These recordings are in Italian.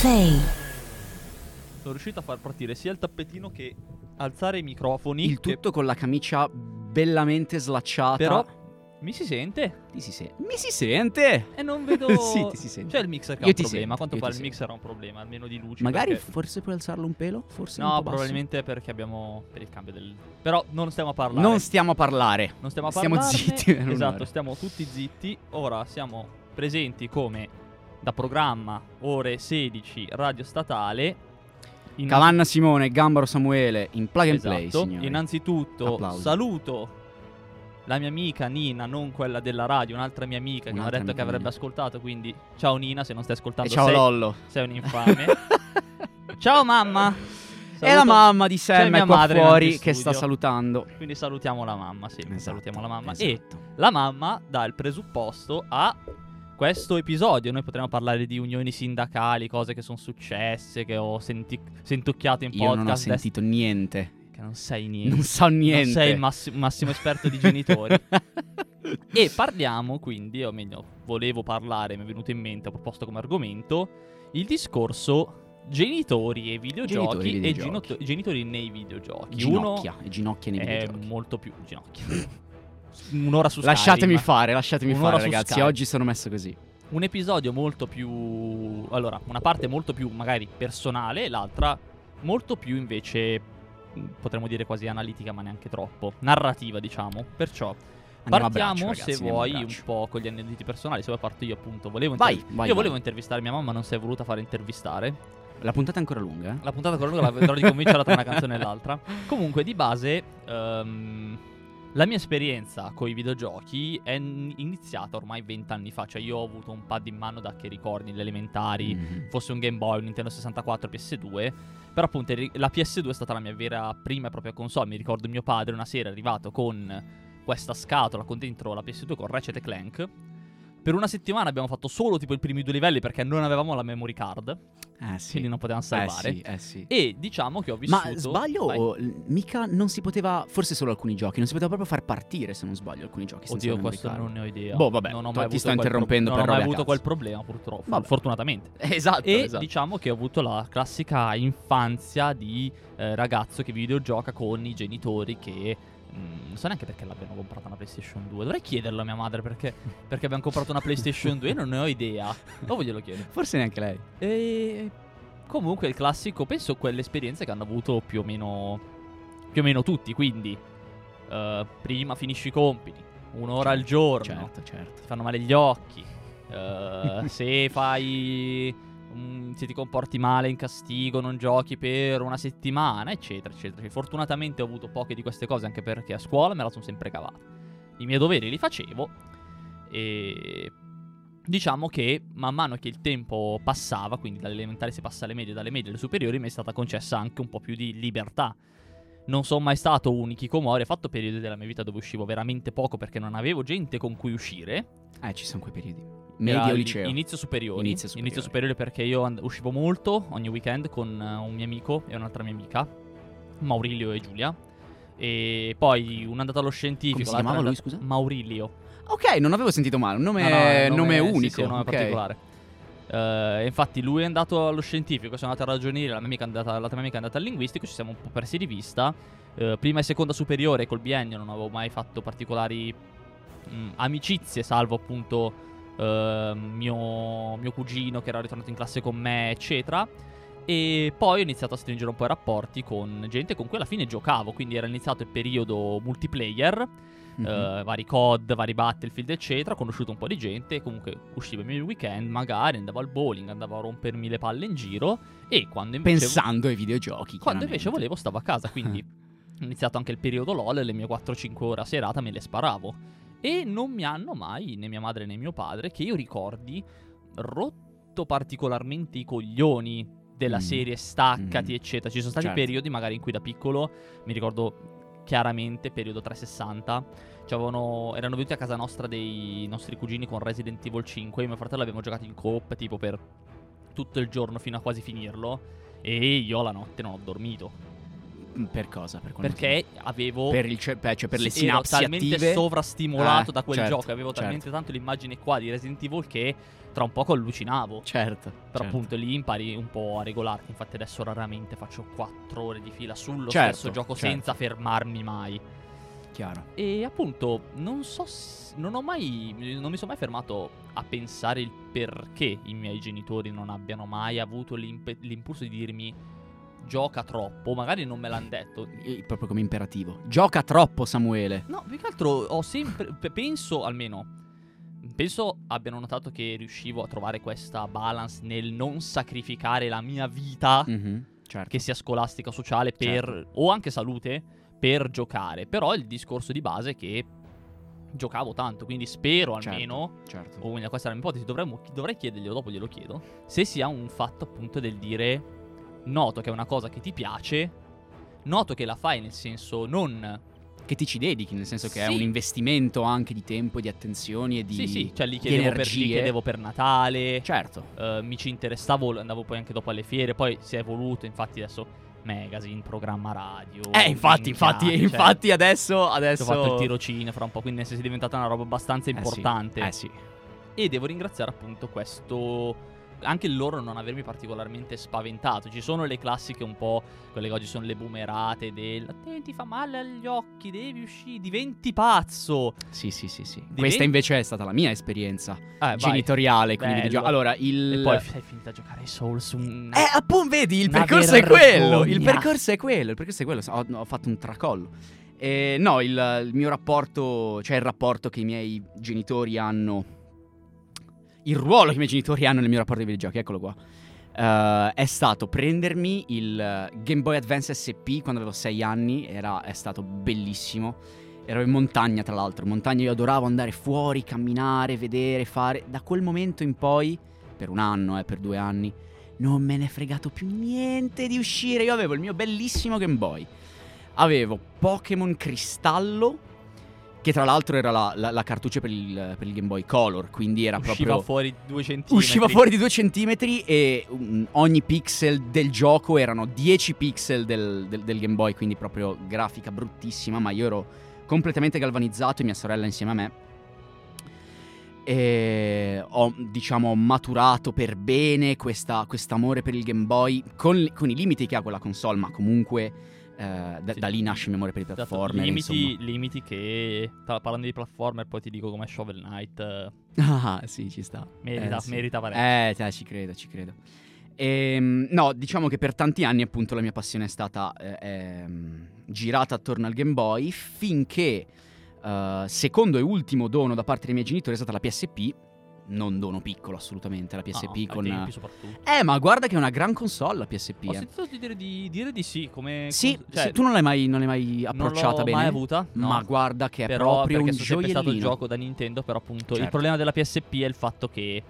Play. Sono riuscito a far partire sia il tappetino che alzare i microfoni. Il che- tutto con la camicia bellamente slacciata. Però mi si sente Ti si sente. Mi si sente. e non vedo... Sì, ti si sente. C'è il mixer che Io ha un ti problema. A sento, quanto io pare il sento. mixer ha un problema, almeno di luci. Magari perché- forse puoi alzarlo un pelo? Forse No, po' basso? probabilmente perché abbiamo... per il cambio del... Però non stiamo a parlare. Non stiamo a parlare. Non stiamo a stiamo parlarne. zitti Esatto, stiamo tutti zitti. Ora siamo presenti come da programma ore 16 radio statale. In- Cavanna Simone, Gambaro Samuele in plug and play, Esatto. signori. Innanzitutto Applausi. saluto la mia amica Nina, non quella della radio, un'altra mia amica che mi ha Un'altra detto che avrebbe mia. ascoltato, quindi ciao Nina, se non stai E ascoltando ciao sei, Lollo. sei un infame. ciao mamma. E la Saluto- mamma di Sam è qua fuori che sta salutando. Quindi salutiamo la mamma, sì, Esatto, salutiamo la mamma. E esatto. la mamma dà il presupposto a questo episodio. Noi potremmo parlare di unioni sindacali, cose che sono successe, che ho senti- sentocchiato in Io podcast. non ho sentito niente. Che non sai niente. Non so niente. Non sei il massi- massimo esperto di genitori. e parliamo quindi, o meglio, volevo parlare, mi è venuto in mente, ho proposto come argomento, il discorso genitori e videogiochi, Genitori e videogiochi. gino- genitori nei videogiochi. Ginocchia. E ginocchia nei Uno è videogiochi. molto più ginocchia. Un'ora su Lasciatemi Skyrim. fare, lasciatemi Un'ora fare, ragazzi. Skype. Oggi sono messo così. Un episodio molto più... Allora, una parte molto più magari personale l'altra molto più invece, potremmo dire quasi analitica, ma neanche troppo. Narrativa, diciamo. Perciò... Andiamo Partiamo, braccio, ragazzi, se vuoi, un po' con gli aneddoti personali. Se vuoi parto io, appunto. Volevo Vai, intervi- vai, Io vai. volevo intervistare mia mamma, ma non si è voluta fare intervistare. La puntata è ancora lunga, eh? La puntata con lunga la vedrò di convincerla tra una canzone e l'altra. Comunque, di base, ehm, la mia esperienza con i videogiochi è iniziata ormai vent'anni fa. Cioè, io ho avuto un pad in mano da che ricordi, le elementari, Mhm. fosse un Game Boy, un Nintendo 64, PS2. Però appunto la PS2 è stata la mia vera prima e propria console. Mi ricordo mio padre una sera è arrivato con questa scatola con dentro la PS2 con Ratchet e Clank. Per una settimana abbiamo fatto solo tipo i primi due livelli perché non avevamo la memory card, Eh sì. quindi non potevamo salvare. Eh sì, eh sì. E diciamo che ho vissuto Ma sbaglio Vai. mica non si poteva, forse solo alcuni giochi, non si poteva proprio far partire se non sbaglio alcuni giochi. senza Oddio, questo card. non ne ho idea. Boh, vabbè, non ho mai ti sto quel pro- interrompendo Non per ho mai avuto quel problema, purtroppo. Vabbè. Fortunatamente. Esatto, E esatto. diciamo che ho avuto la classica infanzia di eh, ragazzo che videogioca con i genitori che. Mm, non so neanche perché l'abbiano comprata una PlayStation 2. Dovrei chiederlo a mia madre perché, perché abbiamo comprato una PlayStation 2 e non ne ho idea. Dopo glielo chiedo. Forse neanche lei. E comunque il classico, penso quelle esperienze che hanno avuto più o meno più o meno tutti, quindi eh, prima finisci i compiti, un'ora al giorno, Certo, certo. ti fanno male gli occhi. eh, se fai mm, se ti comporti male in castigo, non giochi per una settimana, eccetera, eccetera. Fortunatamente ho avuto poche di queste cose anche perché a scuola me la sono sempre cavata. I miei doveri li facevo e diciamo che man mano che il tempo passava, quindi dalle elementari si passa alle medie, dalle medie alle superiori, mi è stata concessa anche un po' più di libertà. Non sono mai stato un hikikomori, ho fatto periodi della mia vita dove uscivo veramente poco perché non avevo gente con cui uscire. Eh, ci sono quei periodi. Era Medio liceo. Inizio superiore. Inizio superiore. superiore perché io and- uscivo molto ogni weekend con eh, un mio amico e un'altra mia amica, Maurilio e Giulia. E poi un'andata allo scientifico. Come si chiamava lui, scusa? Maurilio. Ok, non avevo sentito male. Un nome, No, no, nome sì, unico. sì, è un nome ok. particolare. Eh, infatti lui è andato allo scientifico, sono andato a ragionire, la mia amica è andata, l'altra mia amica è andata al linguistico, ci siamo un po' persi di vista. Eh, prima e seconda superiore col biennio non avevo mai fatto particolari mh, amicizie, salvo appunto eh, mio, mio cugino che era ritornato in classe con me, eccetera. E poi ho iniziato a stringere un po' i rapporti con gente con cui alla fine giocavo, quindi era iniziato il periodo multiplayer Mhm. eh, vari COD, vari Battlefield, eccetera. Ho conosciuto un po' di gente. Comunque uscivo i miei weekend, magari andavo al bowling, andavo a rompermi le palle in giro. E quando invece, Pensando ai videogiochi. quando invece volevo, stavo a casa. Quindi ho iniziato anche il periodo LOL le mie 4-5 ore a serata me le sparavo. E non mi hanno mai, né mia madre né mio padre, che io ricordi, rotto particolarmente i coglioni della Mm. serie staccati, Mm. eccetera. Ci sono stati Certo. periodi magari in cui da piccolo, mi ricordo chiaramente, periodo 360, c'avevano- erano venuti a casa nostra dei nostri cugini con Resident Evil 5 e mio fratello abbiamo giocato in coop tipo per tutto il giorno fino a quasi finirlo e io la notte non ho dormito. Per cosa? Per Perché avevo. motivo? Per, il ce- cioè per le sì, ero sinapsi talmente attive. sovrastimolato Eh, da quel certo, gioco, avevo certo. talmente tanto l'immagine qua di Resident Evil che tra un poco allucinavo. Certo. Però certo. appunto lì impari un po' a regolarti. Infatti adesso raramente faccio 4 ore di fila sullo Certo, stesso gioco certo. senza fermarmi mai. Chiaro. E appunto non so non ho mai non mi sono mai fermato a pensare il perché i miei genitori non abbiano mai avuto l'impe- l'impulso di dirmi gioca troppo, magari non me l'hanno detto. Eh, Proprio come imperativo. Gioca troppo, Samuele. No, più che altro ho sempre pe- penso almeno penso abbiano notato che riuscivo a trovare questa balance nel non sacrificare la mia vita Mhm, certo. che sia scolastica o sociale per Certo. o anche salute per giocare. Però il discorso di base è che giocavo tanto, quindi spero Certo. almeno certo. o quindi questa è la mia ipotesi, dovremmo- dovrei chiederglielo dopo, glielo chiedo, se sia un fatto appunto del dire noto che è una cosa che ti piace, noto che la fai nel senso non... Che ti ci dedichi, nel senso che è Sì. un investimento anche di tempo, di attenzioni e di sì, sì, cioè li chiedevo, per, li chiedevo per Natale, Certo. eh, mi ci interessavo, andavo poi anche dopo alle fiere, poi si è evoluto, infatti adesso magazine, programma radio. Eh, infatti, infatti, cioè, infatti adesso, Ho adesso... fatto il tirocinio fra un po', quindi è diventata una roba abbastanza Eh sì, importante. Eh sì. E devo ringraziare appunto questo. Anche il loro non avermi particolarmente spaventato. Ci sono le classiche un po'. Quelle che oggi sono le boomerate del. Attenti, fa male agli occhi, devi uscire, diventi pazzo. Sì, sì, sì, sì. Diventi- Questa invece è stata la mia esperienza Eh, genitoriale con i videogiochi. Allora, il... E poi sei finita a giocare ai Souls. Un... Eh, appunto, vedi, il percorso è quello. Il percorso è quello. Il percorso è quello. Ho, ho fatto un tracollo. Eh, no, il, il mio rapporto, cioè il rapporto che i miei genitori hanno. Il ruolo che i miei genitori hanno nel mio rapporto ai videogiochi, eccolo qua. eh, è stato prendermi il Game Boy Advance SP quando avevo 6 anni. Era, è stato bellissimo. Ero in montagna, tra l'altro. In montagna io adoravo andare fuori, camminare, vedere, fare. Da quel momento in poi, per un anno, eh, per due anni, non me ne è fregato più niente di uscire. Io avevo il mio bellissimo Game Boy. Avevo Pokémon Cristallo, che tra l'altro era la, la- la cartuccia per il, per il Game Boy Color, quindi era Usciva proprio... fuori due centimetri. Usciva fuori di due centimetri e mm, ogni pixel del gioco erano 10 pixel del, del- del Game Boy, quindi proprio grafica bruttissima, ma io ero completamente galvanizzato e mia sorella insieme a me. E ho, diciamo, maturato per bene questa amore per il Game Boy, con, con i limiti che ha quella console, ma comunque eh, da, Sì. da lì nasce il mio amore per i Esatto, platformer. limiti, insomma. limiti che. tra- parlando di platformer, poi ti dico come Shovel Knight. eh, Ah, sì, ci sta. merita, Eh, sì. merita parecchio. Eh, ci credo, ci credo. Ehm, no, diciamo che per tanti anni appunto la mia passione è stata eh, ehm, girata attorno al Game Boy finché eh, secondo e ultimo dono da parte dei miei genitori è stata la PSP, non dono piccolo assolutamente, la PSP ai con... tempi soprattutto. Eh, ma guarda che è una gran console la PSP. Ho eh. sentito di dire di, dire di sì, come... Sì, come- cioè, sì, tu non l'hai mai, non l'hai mai approcciata non l'ho bene. mai avuta, no. Ma guarda che è però proprio un sono sempre stato il gioiellino. gioco da Nintendo, però appunto il Certo. problema della PSP è il fatto che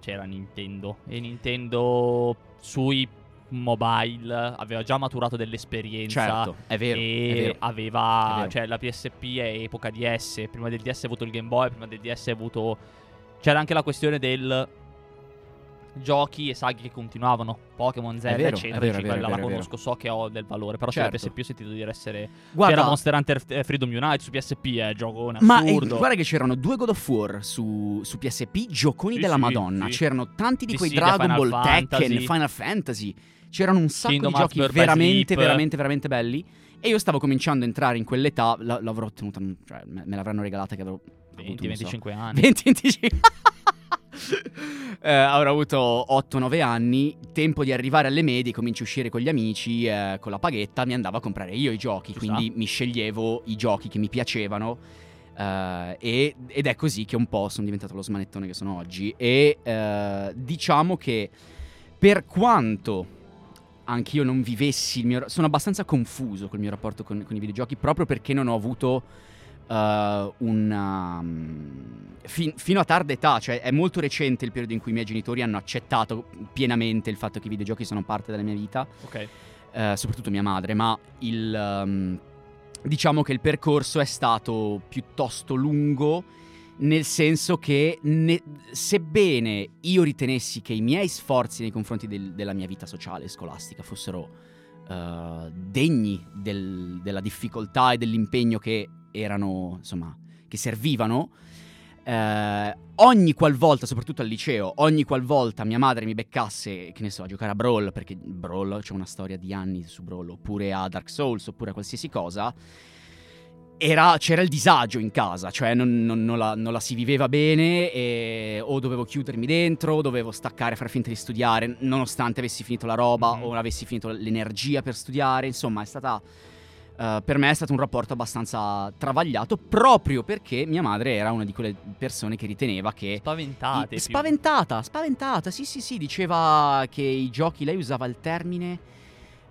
c'era Nintendo e Nintendo sui mobile aveva già maturato dell'esperienza Certo, è vero, e è vero. aveva È vero. cioè la PSP è epoca DS, prima del DS hai avuto il Game Boy, prima del DS hai avuto c'era anche la questione del giochi e saghe che continuavano, Pokémon, Zelda, vero, eccetera, vero, è vero, la conosco, so che ho del valore, però Certo. sulla PSP ho sentito dire essere Guarda, c'era Monster Hunter eh, Freedom Unite su PSP, è gioco Ma eh, guarda che c'erano due God of War su, su PSP, gioconi Sì, della sì, Madonna. sì. C'erano tanti di quei Dragon Ball, Tekken, Fantasy. Final Fantasy. C'erano un sacco Kingdom di Hearts giochi veramente, veramente, veramente belli. E io stavo cominciando a entrare in quell'età, la- l'avrò ottenuta, cioè me, me l'avranno regalata che so, 20-25 anni. 20-25 Eh, avrò avuto 8-9 anni, tempo di arrivare alle medie, cominci a uscire con gli amici, eh, con la paghetta, mi andavo a comprare io i giochi, Ci quindi mi sceglievo i giochi che mi piacevano eh, e- ed è così che un po' sono diventato lo smanettone che sono oggi. E eh, diciamo che per quanto anch'io non vivessi il mio... sono abbastanza confuso col mio rapporto con, con i videogiochi proprio perché non ho avuto eh, una... fin- fino a tarda età, cioè è molto recente il periodo in cui i miei genitori hanno accettato pienamente il fatto che i videogiochi sono parte della mia vita, Ok. eh, soprattutto mia madre, ma il... ehm, diciamo che il percorso è stato piuttosto lungo nel senso che ne- sebbene io ritenessi che i miei sforzi nei confronti del- della mia vita sociale e scolastica fossero eh, degni del- della difficoltà e dell'impegno che erano, insomma, che servivano. eh, ogni qualvolta, soprattutto al liceo, ogni qualvolta mia madre mi beccasse, che ne so, a giocare a Brawl, perché Brawl c'è una storia di anni su Brawl, oppure a Dark Souls, oppure a qualsiasi cosa, era- c'era il disagio in casa, cioè non, non- non la, non la si viveva bene e o dovevo chiudermi dentro, o dovevo staccare, far finta di studiare, nonostante avessi finito la roba Mhm. o avessi finito l'energia per studiare, insomma è stata... eh, per me è stato un rapporto abbastanza travagliato proprio perché mia madre era una di quelle persone che riteneva che Spaventate. i- spaventata, spaventata, sì sì sì, diceva che i giochi, lei usava il termine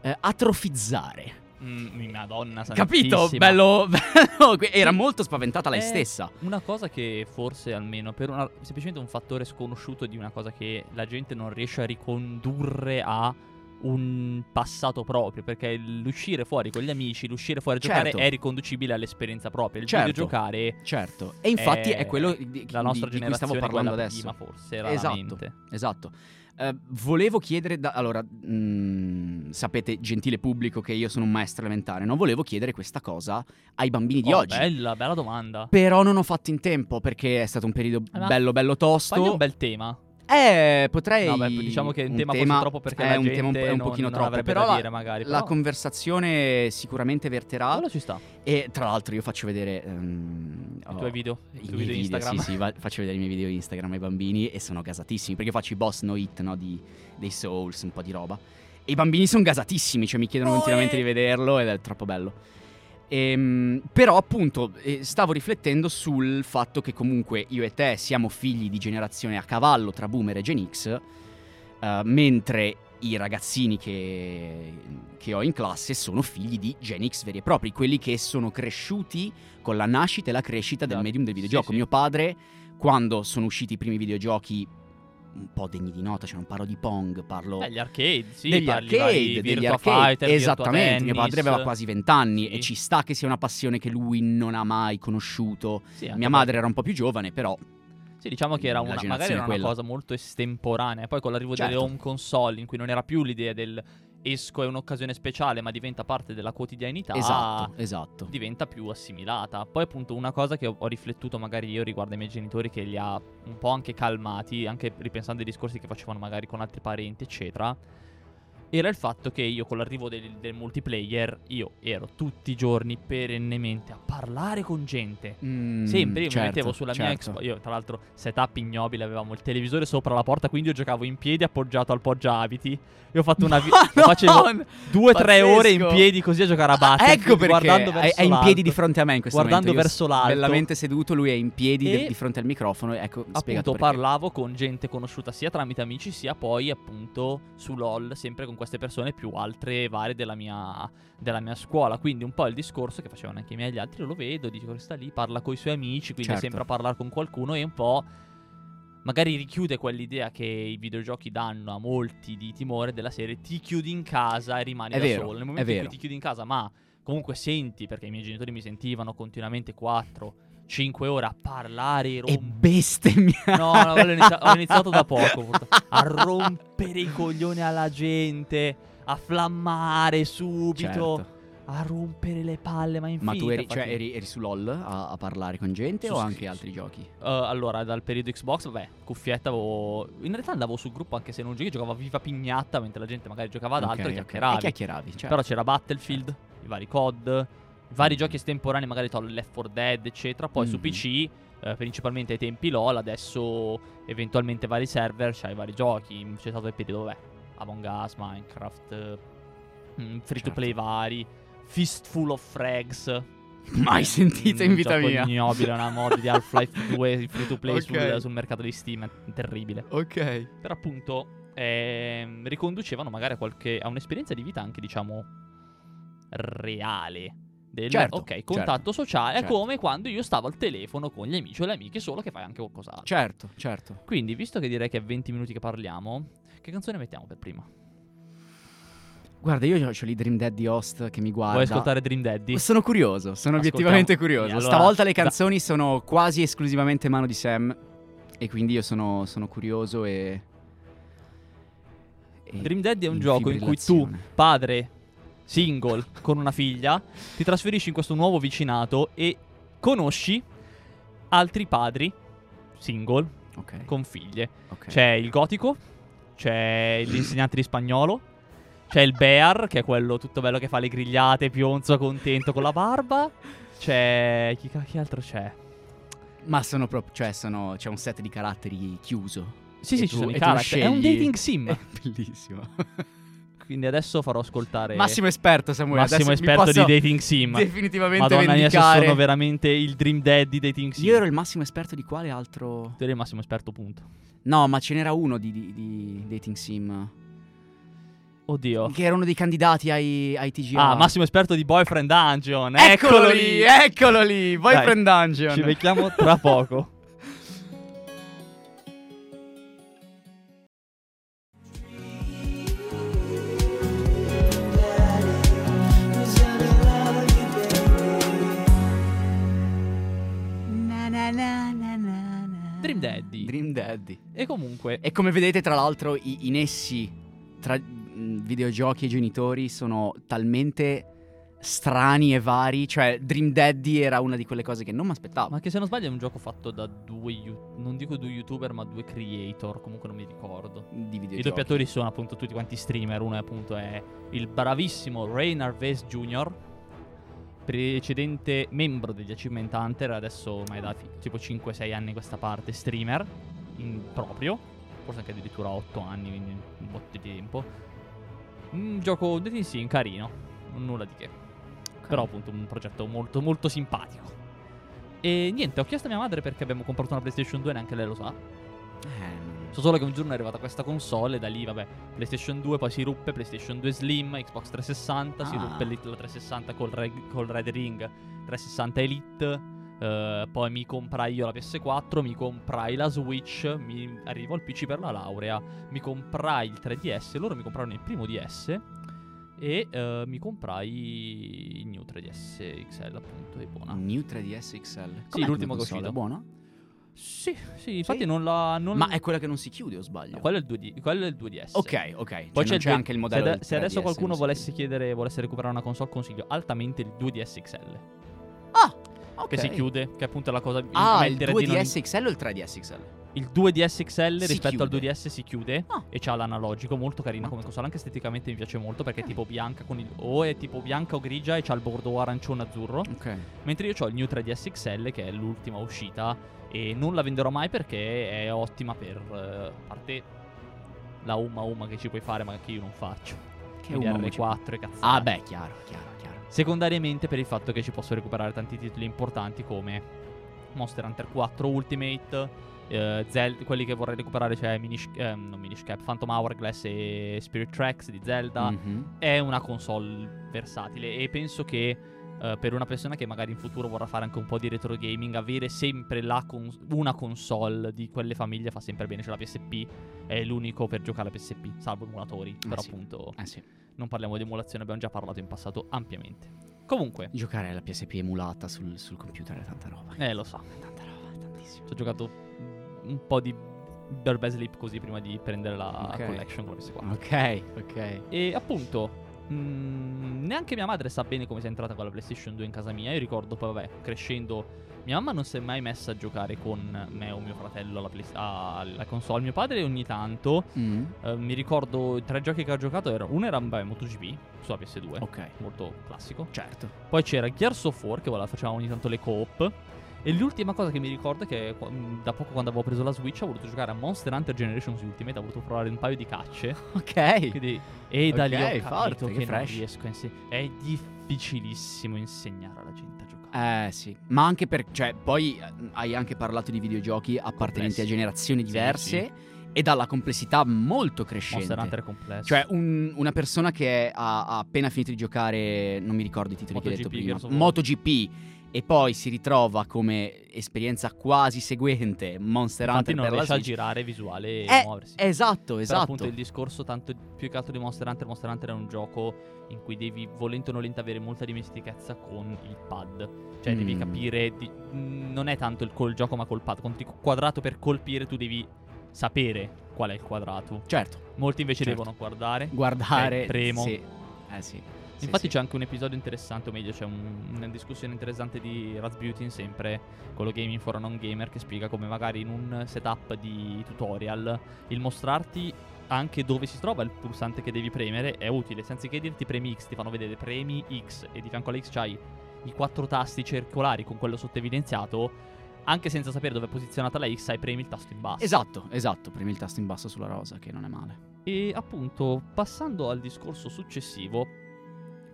eh, atrofizzare. Mm, madonna Capito? Bello, bello, era molto spaventata lei Eh, stessa. Una cosa che forse almeno per una, semplicemente un fattore sconosciuto di una cosa che la gente non riesce a ricondurre a un passato proprio, perché l'uscire fuori con gli amici, l'uscire fuori a giocare Certo. è riconducibile all'esperienza propria. Il Certo. videogiocare Certo, e infatti Eh, è quello di, la nostra di- di cui generazione parlando adesso. prima forse Esatto. Esatto. Eh, volevo chiedere, da- allora, mm, sapete, gentile pubblico, che io sono un maestro elementare, non volevo chiedere questa cosa ai bambini di Oh, oggi. Bella, bella domanda. Però non ho fatto in tempo perché è stato un periodo ma bello, bello tosto. Fagli un bel tema. Eh, potrei. No, beh, diciamo che è un, tema, forse troppo perché è la un gente tema un, po- è un non- pochino non troppo. Però da la, dire magari. la però conversazione sicuramente verterà. quello ci sta. E tra l'altro, io faccio vedere. ehm, I ho- tuoi video, i tuoi miei video video, Instagram. sì, sì, va- faccio vedere i miei video Instagram ai bambini e sono gasatissimi perché io faccio i boss no hit, no, di, dei Souls, un po' di roba. E i bambini sono gasatissimi, cioè mi chiedono Oh, continuamente eh. di vederlo ed è troppo bello. Ehm, però appunto eh, stavo riflettendo sul fatto che comunque io e te siamo figli di generazione a cavallo tra boomer e Gen X, eh, mentre i ragazzini che, che ho in classe sono figli di Gen X veri e propri, quelli che sono cresciuti con la nascita e la crescita del Esatto. medium del Sì, videogioco. sì. Mio padre, quando sono usciti i primi videogiochi un po' degni di nota, cioè non parlo di Pong, parlo Eh, gli arcade, sì, degli arcade, degli arcade. Fighter, Esattamente, mio padre aveva quasi vent'anni Sì. e ci sta che sia una passione che lui non ha mai conosciuto. Sì, Mia madre era un po' più giovane, però Sì, diciamo che era una, magari era una cosa molto estemporanea. Poi con l'arrivo delle Certo. home console, in cui non era più l'idea del esco è un'occasione speciale, ma diventa parte della quotidianità. esatto, esatto. Diventa più assimilata. Poi, appunto, una cosa che ho, ho riflettuto magari io riguardo ai miei genitori, che li ha un po' anche calmati, anche ripensando ai discorsi che facevano magari con altri parenti, eccetera. Era il fatto che io, con l'arrivo del, del multiplayer, io ero tutti i giorni perennemente a parlare con gente. Mm, Sempre io certo, mi mettevo sulla mia certo. Xbox. Io, tra l'altro, setup ignobile, avevamo il televisore sopra la porta, quindi io giocavo in piedi appoggiato al poggiabiti. Io ho fatto una vi- Madonna! facevo due o tre ore in piedi così a giocare a Ah, Battlefield, ecco perché guardando è, è in piedi di fronte a me in questo guardando momento. Io verso l'alto. Bellamente seduto, lui è in piedi de- di fronte al microfono. Ecco, Appunto parlavo con gente conosciuta sia tramite amici sia poi appunto su LOL sempre con queste persone più altre varie della mia, della mia scuola. Quindi un po' il discorso che facevano anche i miei e gli altri lo vedo dico sta lì parla con i suoi amici quindi Certo. sempre a parlare con qualcuno e un po' magari richiude quell'idea che i videogiochi danno a molti di timore della serie ti chiudi in casa e rimani È da vero, solo. Nel momento in cui ti chiudi in casa ma comunque senti perché i miei genitori mi sentivano continuamente 4 5 ore a parlare e E bestemmiare. No, no, ho iniziato, ho iniziato da poco. A rompere i coglioni alla gente, a flammare subito, Certo. a rompere le palle, ma infinita Ma tu eri, cioè, eri, eri su LOL a, a parlare con gente Su- o anche su- altri giochi? Uh, allora, dal periodo Xbox, vabbè, cuffietta avevo... In realtà andavo sul gruppo anche se non giochi, giocavo a Viva Pignatta, mentre la gente magari giocava ad altro e ok. chiacchieravi. E chiacchieravi, certo. Però c'era Battlefield, i vari COD, vari Mm. giochi estemporanei, magari tolto Left 4 Dead, eccetera. Poi su Mhm. PC, eh, principalmente ai tempi LOL, adesso eventualmente vari server, c'hai vari giochi. C'è stato il periodo, vabbè, Among Us, Minecraft, eh, mm, free to play Certo. vari, Fistful of Frags. Mai sentita in vita mia. ignobile, una mod di Half-Life 2 free to play Ok. sul, sul mercato di Steam, è terribile. Ok. Però appunto ehm, riconducevano magari a, qualche, a un'esperienza di vita anche diciamo reale. Del, Certo, ok, contatto certo, sociale è certo. come quando io stavo al telefono con gli amici o le amiche, solo che fai anche qualcos'altro. Certo, certo. Quindi, visto che direi che è 20 minuti che parliamo, che canzone mettiamo per prima? Guarda, io ho lì Dream Dead di Host che mi guarda. Vuoi ascoltare Dream Daddy? Sono curioso, sono Ascoltiamo. obiettivamente curioso. Allora, Stavolta le da- canzoni sono quasi esclusivamente mano di Sam. E quindi io sono, sono curioso e. e Dream Daddy è un gioco in cui tu, padre, single con una figlia, ti trasferisci in questo nuovo vicinato e conosci altri padri single Ok. con figlie. ok. C'è il gotico, c'è l'insegnante di spagnolo, c'è il bear, che è quello tutto bello che fa le grigliate, pionzo, contento con la barba. C'è. Chi, chi altro c'è? Ma sono proprio. Cioè, sono. C'è un set di caratteri chiuso. Sì, E sì, tu- ci sono i tu character. È un scegli- dating sim. È bellissimo. Quindi adesso farò ascoltare. Massimo esperto, Samuele. Massimo adesso esperto di dating sim. Definitivamente Madonna mia, se vendicare. sono veramente il dream dad di dating sim. Io ero il massimo esperto di quale altro. Tu eri il massimo esperto, punto. No, ma ce n'era uno di, di- di dating sim. Oddio. Che era uno dei candidati ai, ai TGA. Ah, massimo esperto di Boyfriend Dungeon. Eccolo lì, eccolo lì. Boyfriend Dungeon. Ci becchiamo tra poco. Na na na. Dream Daddy. Dream Daddy. E comunque, E come vedete, tra l'altro, i, i nessi tra mh, videogiochi e genitori sono talmente strani e vari. Cioè, Dream Daddy era una di quelle cose che non mi aspettavo. ma che se non sbaglio è un gioco fatto da due, you- non dico due youtuber, ma due creator, comunque non mi ricordo. Di videogiochi. I doppiatori sono appunto tutti quanti streamer, uno è appunto è il bravissimo Rain Harvest Jr., precedente membro degli Achievement Hunter, adesso ormai da fi- tipo 5-6 anni questa parte, streamer, in proprio, forse anche addirittura 8 anni, quindi un po' di tempo. Un gioco dating sim carino, nulla di che. Ok. Però appunto un progetto molto molto simpatico. E niente, ho chiesto a mia madre perché abbiamo comprato una PlayStation 2, neanche lei lo sa. Eh, So solo che un giorno è arrivata questa console e da lì, vabbè, PlayStation 2, poi si ruppe, PlayStation 2 Slim, Xbox 360, si Ah. ruppe lì la 360 col, Re- col Red Ring 360 Elite, eh, poi mi comprai io la PS4, mi comprai la Switch, mi arrivò il PC per la laurea, mi comprai il 3DS, loro mi comprarono il primo DS e eh, mi comprai il New 3DS XL appunto, è buona. New 3DS XL. Com'è l'ultimo come che è console? uscito. Buono? Sì, sì, infatti Sì? non la... Non... Ma è quella che non si chiude o sbaglio? No, quello è il 2D, quello è il 2DS. Ok, ok. Poi Poi c'è, c'è, due- anche il modello Se, del se adesso 3DS, qualcuno volesse chiedere, volesse recuperare una console, consiglio altamente il 2DS XL. Ah, ok. Che si chiude, che appunto è la cosa. Ah, il dire di non- 2DS XL o il 3DS XL? Il 2DS XL Si rispetto al chiude. 2DS si chiude Ah. e c'ha l'analogico, molto carina come console, anche esteticamente mi piace molto perché è Eh. tipo bianca con il o è tipo bianca o grigia e c'ha il bordo arancione azzurro, Ok. mentre io ho il New 3DS XL che è l'ultima uscita e non la venderò mai perché è ottima per a parte la Uma Uma che ci puoi fare ma che io non faccio. Che uomo R4 e cazzate. Ah, beh, chiaro, chiaro, chiaro. Secondariamente per il fatto che ci posso recuperare tanti titoli importanti come Monster Hunter 4 Ultimate, eh, Zel- quelli che vorrei recuperare cioè Minish, ehm, non Minish Cap, Phantom Hourglass e Spirit Tracks di Zelda. Mhm. È una console versatile e penso che eh, per una persona che magari in futuro vorrà fare anche un po' di retro gaming, avere sempre la cons- una console di quelle famiglie fa sempre bene. Cioè la PSP è l'unico per giocare alla PSP, salvo emulatori. Ah, però sì. appunto Eh sì. non parliamo di emulazione, abbiamo già parlato in passato ampiamente. Comunque, Giocare alla PSP emulata sul, sul computer è tanta roba. eh lo so, È tanta roba, è tantissimo. ci ho giocato un po' di Bird Sleep così prima di prendere la Ok. collection con la PS4. Ok, ok. E appunto, mm, neanche mia madre sa bene come sia entrata con la PlayStation 2 in casa mia. Io ricordo poi, vabbè, crescendo, mia mamma non si è mai messa a giocare con me o mio fratello alla, Play- alla console. Mio padre ogni tanto. Mm. eh, mi ricordo i tre giochi che ho giocato. Erano, uno era beh, MotoGP sulla PS2, Ok, molto classico. certo. Poi c'era Gears of War, che voilà, facevamo ogni tanto le coop. E l'ultima cosa che mi ricordo è che mh, da poco quando avevo preso la Switch ho voluto giocare a Monster Hunter Generations Ultimate, ho voluto provare un paio di cacce. Ok. Quindi, e da lì ho capito forte, che che, riesco a inse- È difficilissimo insegnare alla gente a giocare. Eh sì, ma anche per, cioè, poi eh, hai anche parlato di videogiochi appartenenti Complessi. a generazioni Sì, diverse e dalla complessità molto crescente. Monster Hunter complesso. Cioè, un- una persona che ha, ha appena finito di giocare, non mi ricordo i titoli che hai detto MotoGP, prima. MotoGP, e poi si ritrova come esperienza quasi seguente Monster Infatti Hunter non per la riesce a girare visuale e Eh, muoversi. Esatto, Però esatto. appunto il discorso tanto più che altro di Monster Hunter Monster Hunter è un gioco in cui devi volente o nolente avere molta dimestichezza con il pad cioè devi Mm. capire di- mh, non è tanto il col gioco ma col pad con il quadrato per colpire tu devi sapere qual è il quadrato Certo, molti invece Certo. devono guardare guardare... Ok, premo. Sì. Eh sì. Sì, Infatti sì. c'è anche un episodio interessante, o meglio, c'è un- una discussione interessante di Razbutin, sempre quello Gaming for a Non Gamer, che spiega come magari in un setup di tutorial il mostrarti anche dove si trova il pulsante che devi premere è utile. Senza che dirti premi X, ti fanno vedere premi X e di fianco alla X c'hai i quattro tasti circolari con quello sotto evidenziato. Anche senza sapere dove è posizionata la X, hai premi il tasto in basso. Esatto, esatto. Premi il tasto in basso sulla rosa, che non è male. E appunto, passando al discorso successivo,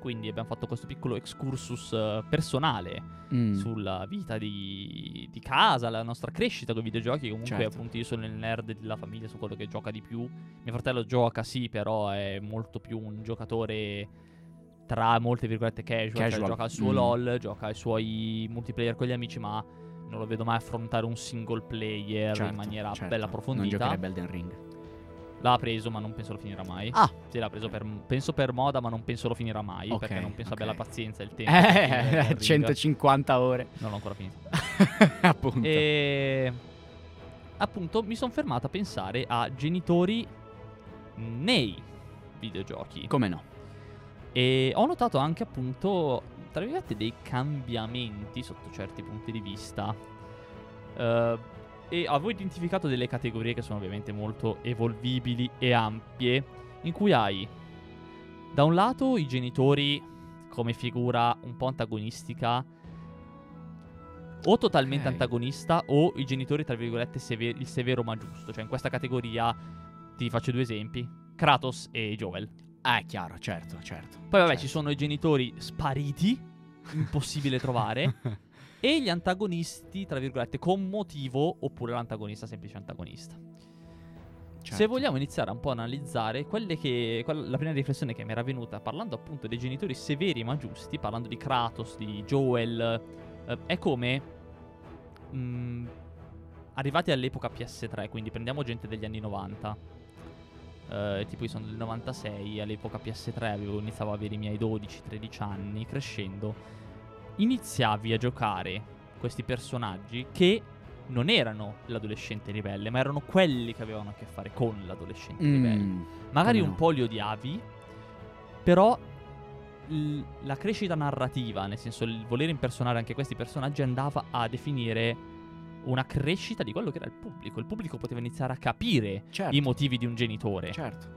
quindi abbiamo fatto questo piccolo excursus eh, personale Mm. sulla vita di, di casa, la nostra crescita con i videogiochi. Comunque, Certo. appunto, io sono il nerd della famiglia, sono quello che gioca di più. Mio fratello gioca, sì, però è molto più un giocatore tra molte virgolette casual. cioè Casual. gioca al suo Mm. LOL, gioca i suoi multiplayer con gli amici, ma non lo vedo mai affrontare un single player Certo, in maniera certo. bella Non approfondita. giocherebbe Elden Ring. L'ha preso, ma non penso lo finirà mai. Ah. Sì, l'ha preso per, penso per moda, ma non penso lo finirà mai. Ok, perché non penso abbia ok. la pazienza e il tempo. Eh, Ring. 150 ore. Non l'ho ancora finito. Appunto. E appunto mi sono fermato a pensare a genitori nei videogiochi. Come no? E ho notato anche appunto, tra virgolette, dei cambiamenti sotto certi punti di vista. Eh, e avevo identificato delle categorie che sono ovviamente molto evolvibili e ampie, in cui hai da un lato i genitori come figura un po' antagonistica, o totalmente Ok. antagonista, o i genitori, tra virgolette, seve- il severo ma giusto. Cioè in questa categoria ti faccio due esempi, Kratos e Joel. Ah, è chiaro, certo, certo. Poi vabbè, certo. ci sono i genitori spariti, impossibile trovare, e gli antagonisti, tra virgolette, con motivo, oppure l'antagonista semplice antagonista. Se Certo. vogliamo iniziare un po' a analizzare quelle che. quella- la prima riflessione che mi era venuta parlando appunto dei genitori severi ma giusti, parlando di Kratos, di Joel, eh, è come. mh, arrivati all'epoca PS3, quindi prendiamo gente degli anni 90. eh, tipo io sono del 96, all'epoca PS3 avevo, iniziavo ad avere i miei 12-13 anni, crescendo. Iniziavi a giocare questi personaggi che non erano l'adolescente ribelle, ma erano quelli che avevano a che fare con l'adolescente ribelle. Mm, Magari come un no. po' li odiavi, però l- la crescita narrativa, nel senso il voler impersonare anche questi personaggi, andava a definire una crescita di quello che era il pubblico. Il pubblico poteva iniziare a capire certo, i motivi di un genitore. Certo,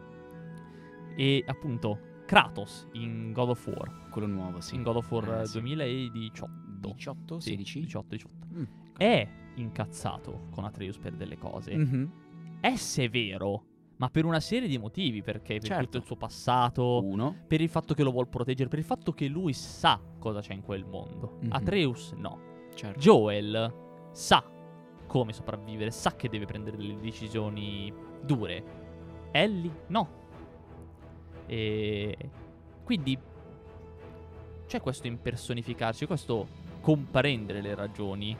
E appunto, Kratos in God of War, quello nuovo, sì. in God of War Eh, sì. 2018, 18, Sì, 16? 18, 18, Mm. è incazzato con Atreus per delle cose. Mhm. È severo, ma per una serie di motivi, perché per Certo. tutto il suo passato, Uno. per il fatto che lo vuol proteggere, per il fatto che lui sa cosa c'è in quel mondo. Mhm. Atreus no. Certo. Joel sa come sopravvivere, sa che deve prendere delle decisioni dure. Ellie no. E quindi c'è questo impersonificarci, questo comprendere le ragioni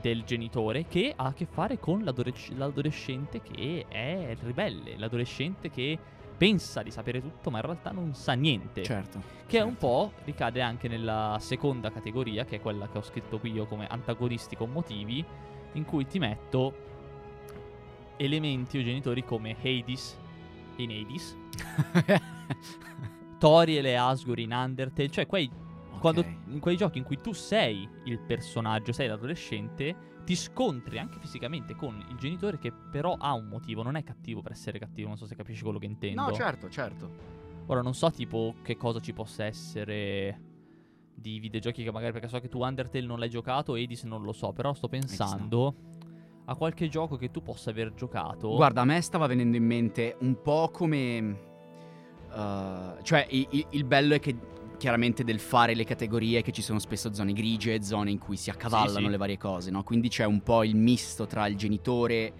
del genitore che ha a che fare con l'adolesc- l'adolescente che è ribelle, l'adolescente che pensa di sapere tutto ma in realtà non sa niente. certo. Che certo. un po' ricade anche nella seconda categoria, che è quella che ho scritto qui io come antagonisti con motivi, in cui ti metto elementi o genitori come Hades in Hades, Toriel e Asgore in Undertale, cioè quei, quando, Ok. in quei giochi in cui tu sei il personaggio, sei l'adolescente, ti scontri anche fisicamente con il genitore che però ha un motivo, non è cattivo per essere cattivo, non so se capisci quello che intendo. No, certo, certo. Ora non so tipo che cosa ci possa essere di videogiochi che magari perché so che tu Undertale non l'hai giocato, Hades non lo so, però sto pensando a qualche gioco che tu possa aver giocato. Guarda, a me stava venendo in mente un po' come... uh, cioè, i- i- il bello è che chiaramente del fare le categorie che ci sono spesso zone grigie, zone in cui si accavallano Sì, sì. le varie cose, no? Quindi c'è un po' il misto tra il genitore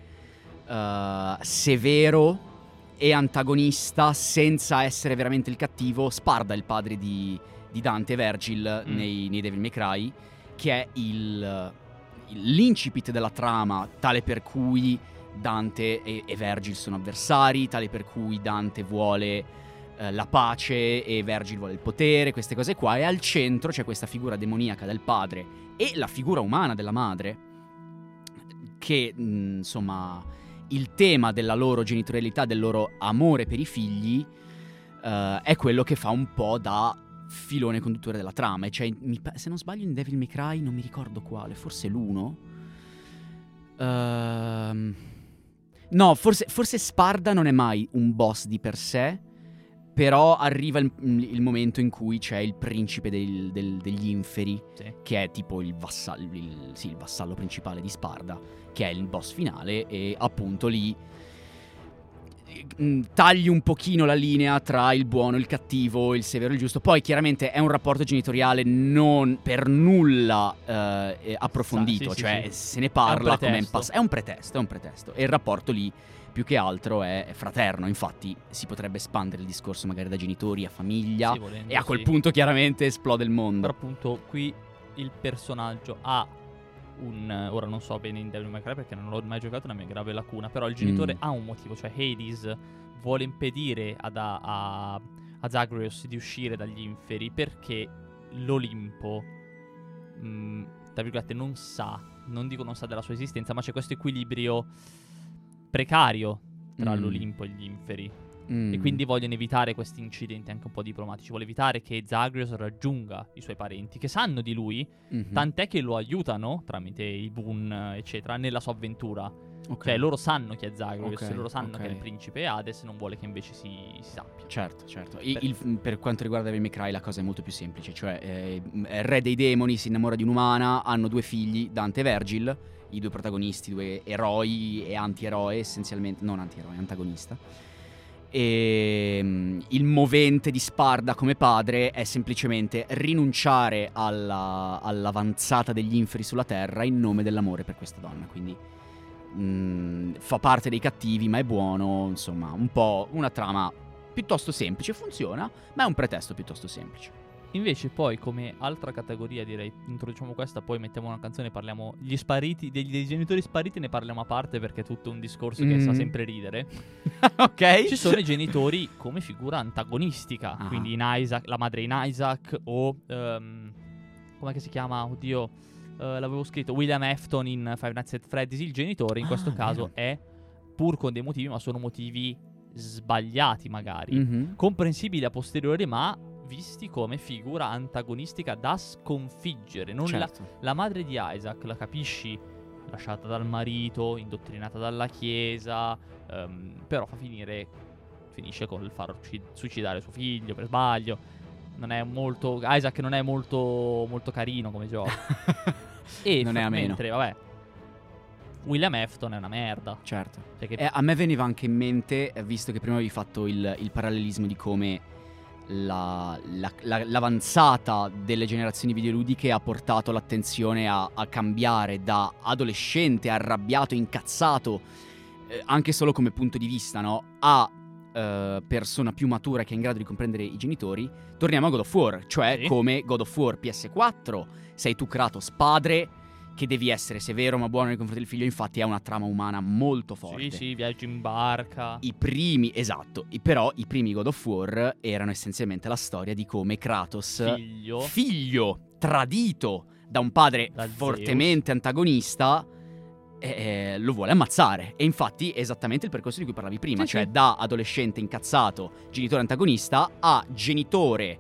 uh, severo e antagonista senza essere veramente il cattivo. Sparda il padre di, di Dante Virgil Mm. nei, nei Devil May Cry, che è il, l'incipit della trama, tale per cui Dante e, e Virgil sono avversari, tale per cui Dante vuole eh, la pace e Virgil vuole il potere, queste cose qua, e al centro c'è questa figura demoniaca del padre e la figura umana della madre, che mh, insomma il tema della loro genitorialità, del loro amore per i figli, eh, è quello che fa un po' da filone conduttore della trama. E Cioè, mi se non sbaglio in Devil May Cry, non mi ricordo quale, forse l'uno. Ehm, no, forse, forse Sparda non è mai un boss di per sé. Però arriva il, il momento in cui c'è il principe del- del- degli inferi, Sì. che è tipo il vassallo, il, sì, il vassallo principale di Sparda, che è il boss finale, e appunto lì tagli un pochino la linea tra il buono, il cattivo, il severo e il giusto. Poi chiaramente è un rapporto genitoriale non per nulla eh, approfondito, Sì, sì, cioè sì. se ne parla come in passato. È un pretesto, è un pretesto. E il rapporto lì più che altro è, fraterno, infatti si potrebbe espandere il discorso magari da genitori a famiglia volendo, e a quel punto chiaramente esplode il mondo. Però appunto qui il personaggio ha un... Ora non so bene in Devil May Cry perché non l'ho mai giocato, è una mia grave lacuna, però il genitore Mm. ha un motivo, cioè Hades vuole impedire ad, a, a, a Zagreus di uscire dagli inferi perché l'Olimpo, mh, tra virgolette, non sa, non dico non sa della sua esistenza, ma c'è questo equilibrio precario tra Mm. l'Olimpo e gli inferi. Mm. E quindi vogliono evitare questi incidenti anche un po' diplomatici. Vuole evitare che Zagreus raggiunga i suoi parenti, che sanno di lui, Mhm. tant'è che lo aiutano tramite i Boon, eccetera, nella sua avventura. Ok. Cioè, loro sanno chi è Zagreus, Ok, loro sanno ok. che è il principe Hades, non vuole che invece si, si sappia. Certo, certo. Per- il- per quanto riguarda May Cry la cosa è molto più semplice, cioè eh, il re dei demoni si innamora di un'umana, hanno due figli, Dante e Vergil, i due protagonisti, due eroi e antieroe essenzialmente, non antieroe, antagonista. E mm, il movente di Sparda come padre è semplicemente rinunciare alla- all'avanzata degli inferi sulla terra in nome dell'amore per questa donna, quindi mm, fa parte dei cattivi ma è buono, insomma, un po' una trama piuttosto semplice, funziona, ma è un pretesto piuttosto semplice. Invece, poi, come altra categoria, direi, introduciamo questa, poi mettiamo una canzone parliamo. Gli spariti, dei, dei genitori spariti ne parliamo a parte perché è tutto un discorso che Mm. sa sempre ridere. ok? Ci sono i genitori come figura antagonistica, Ah. quindi in Isaac, la madre in Isaac o ehm, com'è che si chiama? Oddio, eh, l'avevo scritto William Afton in Five Nights at Freddy's, il genitore in Ah, questo vero. caso è pur con dei motivi, ma sono motivi sbagliati magari, Mhm. comprensibili a posteriori, ma visti come figura antagonistica da sconfiggere, non la, Certo. la madre di Isaac, la capisci, lasciata dal marito, indottrinata dalla chiesa, ehm, però fa finire, finisce col far suicidare suo figlio per sbaglio. Non è molto, Isaac non è molto, molto carino come gioco. e Non è fa- ameno. Mentre, vabbè, William Afton è una merda. Certo. Cioè che Eh, a me veniva anche in mente, eh, visto che prima avevi fatto il, il parallelismo di come la- la- la- l'avanzata delle generazioni videoludiche ha portato l'attenzione a, a cambiare da adolescente arrabbiato, incazzato, eh, anche solo come punto di vista, no? A eh, persona più matura che è in grado di comprendere i genitori, torniamo a God of War, cioè Sì. come God of War PS4, sei tu Kratos padre che devi essere severo ma buono nei confronti del figlio, infatti ha una trama umana molto forte. sì, sì, viaggi in barca. I primi, esatto, i- però i primi God of War erano essenzialmente la storia di come Kratos, figlio. figlio tradito da un padre Da Zeus. fortemente antagonista, eh, lo vuole ammazzare. E infatti è esattamente il percorso di cui parlavi prima, Sì, cioè sì. da adolescente incazzato, genitore antagonista, a genitore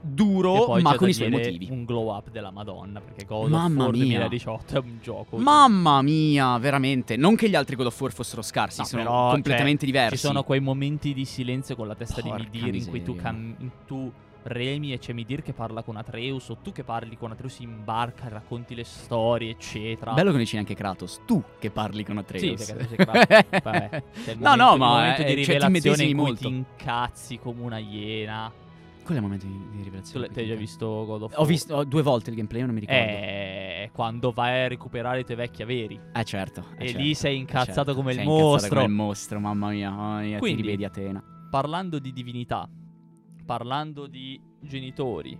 duro ma con i suoi motivi. Un glow up della Madonna. Perché God Mamma of War mia. 2018 è un gioco. Mamma mia, veramente. Non che gli altri God of War fossero scarsi, No, sono però, completamente cioè, diversi. Ci sono quei momenti di silenzio con la testa Porca di Midir in cui tu, miseria. cam- tu remi e c'è Midir che parla con Atreus o tu che parli con Atreus in barca, racconti le storie, eccetera. Bello che non dici neanche Kratos, tu che parli con Sì, Atreus. perché tu sei Kratos. Vabbè, No, momento- no, il ma, momento eh, di cioè, ti rivelazione immedesimi in cui molto. ti incazzi come una iena. Qual è il momento di, di rivelazione? te hai già visto God of War? Ho visto ho due volte il gameplay, non mi ricordo. Eh, quando vai a recuperare i tuoi vecchi averi. Eh certo. eh, e certo, lì sei eh, incazzato certo. come il Sei incazzato mostro. come il mostro, mamma mia, mamma mia, Quindi- ti rivedi Atena. Parlando di divinità, parlando di genitori,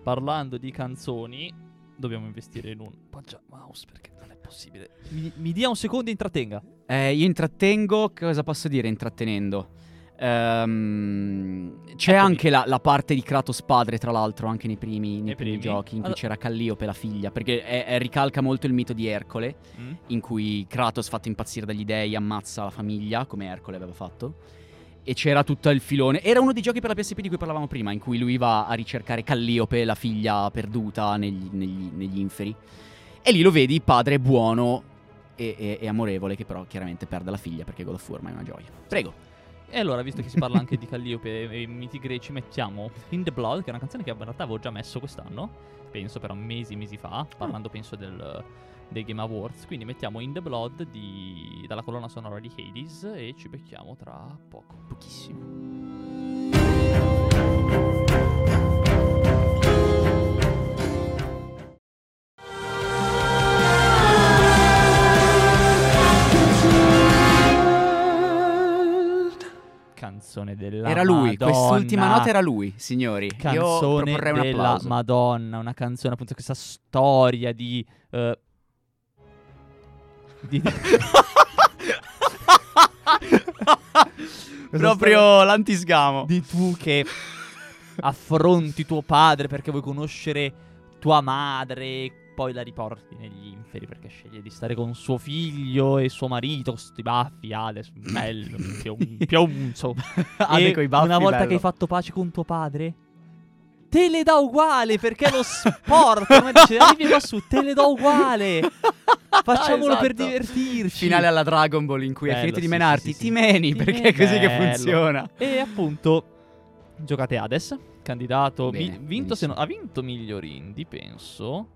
parlando di canzoni, dobbiamo investire in un poggia mouse perché non è possibile. Mi, mi dia un secondo e intrattenga. Eh, io intrattengo, cosa posso dire intrattenendo? Ehm, c'è Eccomi. anche la, la parte di Kratos padre, tra l'altro, anche nei primi, nei primi giochi, in cui Allora- c'era Calliope la figlia, perché è- è- ricalca molto il mito di Ercole, in cui Kratos, fatto impazzire dagli dei, ammazza la famiglia, come Ercole aveva fatto. e c'era tutto il filone. Era uno dei giochi per la PSP di cui parlavamo prima, in cui lui va a ricercare Calliope, la figlia perduta negli, negli- negli inferi. E lì lo vedi, padre buono e, e- e amorevole, che però chiaramente perde la figlia perché God of War è una gioia. Prego. E allora, visto che si parla anche di Calliope e miti greci, mettiamo In the Blood, che è una canzone che in realtà avevo già messo quest'anno. Penso, però mesi, mesi fa. Parlando, penso, del, dei Game Awards. Quindi mettiamo In the Blood di- dalla colonna sonora di Hades e ci becchiamo tra poco. Pochissimo. Canzone della Era lui, Madonna. quest'ultima nota era lui, signori. Canzone un della applauso. Madonna, una canzone appunto questa storia di... eh, di Proprio l'antisgamo. di tu che affronti tuo padre perché vuoi conoscere tua madre, poi la riporti negli inferi perché sceglie di stare con suo figlio e suo marito con sti baffi, Hades, bello, pium- piumzo. Ade coi baffi, una volta bello. che hai fatto pace con tuo padre, te le dà uguale perché lo sport. Come dice, arrivi qua su, te le do uguale. Facciamolo per Esatto. divertirci. Finale alla Dragon Ball in cui hai finito di sì, menarti, sì, sì, ti meni Ti perché è così che Bello. funziona. E appunto, giocate Hades, candidato, Bene, vi- vinto se no- ha vinto migliori indie, penso.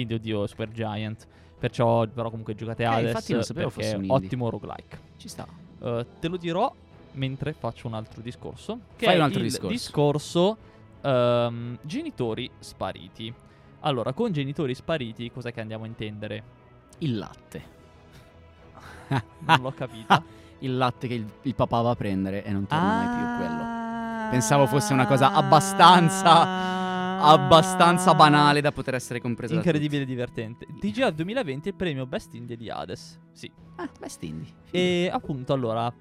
Indie, oddio, Super Giant. Perciò, però, comunque giocate Eh, Hades. infatti non sapevo fosse un indie. ottimo roguelike. Ci sta. Eh, te lo dirò mentre faccio un altro discorso. Che Fai è un altro il discorso. discorso ehm, genitori spariti. Allora, con genitori spariti, cos'è che andiamo a intendere? Il latte. Non l'ho capita. il latte che il, il papà va a prendere e non torna mai più quello. Ah. Pensavo fosse una cosa abbastanza- Abbastanza banale da poter essere compresa Incredibile e divertente. TGA 2020 il premio Best Indie di Hades. Sì. Ah, West Indie. E appunto, allora,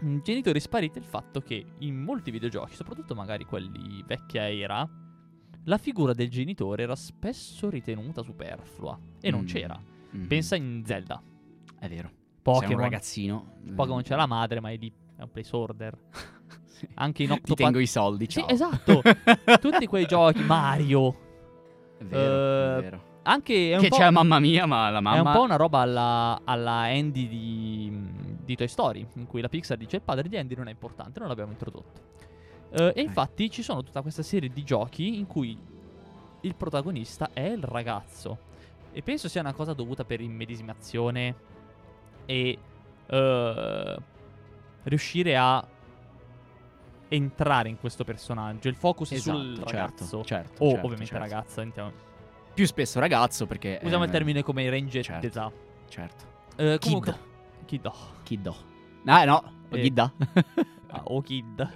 mh, genitori spariti il fatto che in molti videogiochi, soprattutto magari quelli vecchia era, la figura del genitore era spesso ritenuta superflua e non Mm. c'era. Mhm. Pensa in Zelda, È vero. Sei un Pokémon. ragazzino. Pokémon c'è la madre, ma è lì, è un placeholder. Sì. Anche in Ti Octopath tengo i soldi, Sì, ciao. esatto. Tutti quei giochi, Mario. È vero, Eh, è vero. Anche è Che c'è mamma mia, ma la è mamma... un po' una roba alla, alla Andy di, di Toy Story, in cui la Pixar dice il padre di Andy non è importante, non l'abbiamo introdotto. Eh, e infatti ci sono tutta questa serie di giochi in cui il protagonista è il ragazzo. E penso sia una cosa dovuta per immedesimazione e eh, riuscire a entrare in questo personaggio. Il focus è sul Esatto, ragazzo. certo, certo, o certo, ovviamente certo. ragazza. intendo- Più spesso ragazzo perché... Usiamo eh, il termine come range certo. d'età. Certo. Eh, comunque, Kid. oh. Kiddo. Ah, no. O Eh. Ghidda. Ah, o Kid.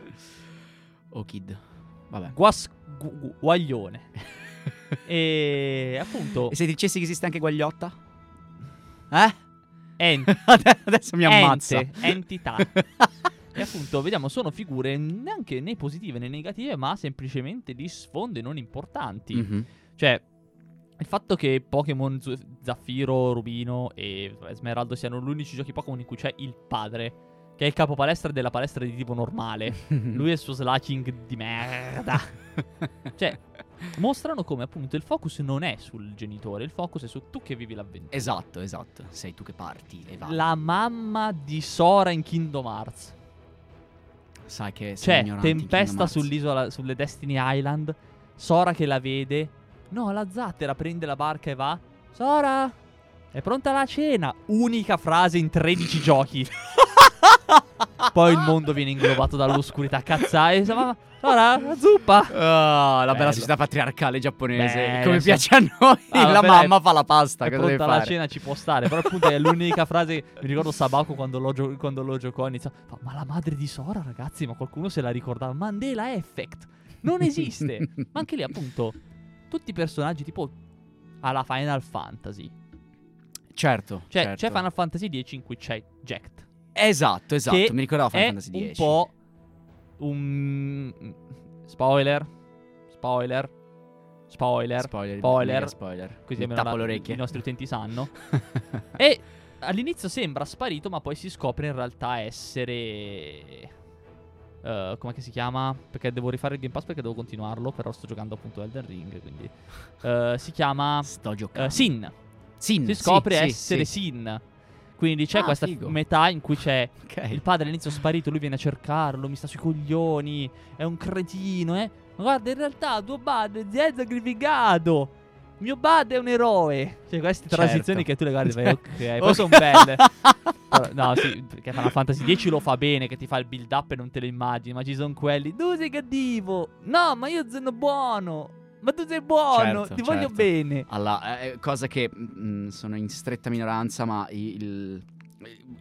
o Kid. Vabbè. Guas- gu- gu- guaglione. e appunto. E se dicessi che esiste anche Guagliotta? Eh? Ent- Adesso mi ammazza. ente, entità. E appunto, vediamo, sono figure neanche né positive né negative, ma semplicemente di sfonde non importanti. Mhm. Cioè, il fatto che Pokémon Z- Zaffiro, Rubino e Smeraldo siano gli unici giochi Pokémon in cui c'è il padre, che è il capo palestra della palestra di tipo normale. Lui e il suo slacking di merda. cioè, mostrano come appunto il focus non è sul genitore, il focus è su tu che vivi l'avventura. Esatto, esatto. Sei tu che parti e vai. La mamma di Sora in Kingdom Hearts. Sai che sei Cioè, tempesta sull'isola, sulle Destiny Island. Sora che la vede. No, la zattera prende la barca e va. Sora, è pronta la cena. Unica frase in 13 giochi. Poi il mondo viene inglobato dall'oscurità. Cazzai. Sora, la zuppa. Ah, la bella Bello. società patriarcale giapponese. Beh, Come piace a noi. Ah, la mamma fa la pasta. È Cosa pronta la cena, ci può stare. Però appunto è l'unica frase. Mi ricordo Sabako quando lo, gio- quando lo giocò. Inizia. Ma la madre di Sora, ragazzi, ma qualcuno se la ricordava. Mandela Effect. Non esiste. ma anche lì, appunto, tutti i personaggi tipo alla Final Fantasy. Certo. Cioè, certo. c'è Final Fantasy X in cui c'è Jacked. Esatto, esatto. Mi ricordavo Final Fantasy un X. po' un. Spoiler. Spoiler. Spoiler. Spoiler. Spoiler. spoiler. Così almeno tappo la- i nostri utenti sanno. E all'inizio sembra sparito, ma poi si scopre in realtà essere Uh, come si chiama? Perché devo rifare il Game Pass perché devo continuarlo. Però sto giocando appunto Elden Ring. Quindi uh, si chiama Sto giocando. uh, Sin. Sin, Si scopre sì, sì, essere sì. Sin. Quindi c'è Ah, questa figo. metà in cui c'è Ok. il padre all'inizio sparito, lui viene a cercarlo, mi sta sui coglioni, è un cretino, eh. Ma guarda, in realtà tuo padre si è sacrificato. Mio padre è un eroe. Cioè, queste Certo. transizioni che tu le guardi e fai, ok, poi sono belle. Però, no, sì, perché Final Fantasy X lo fa bene, che ti fa il build up e non te lo immagini. Ma ci sono quelli, tu sei cattivo. No, ma io sono buono. Ma tu sei buono, Certo, ti voglio certo. bene. Alla, eh, cosa che mm, sono in stretta minoranza, ma il, il-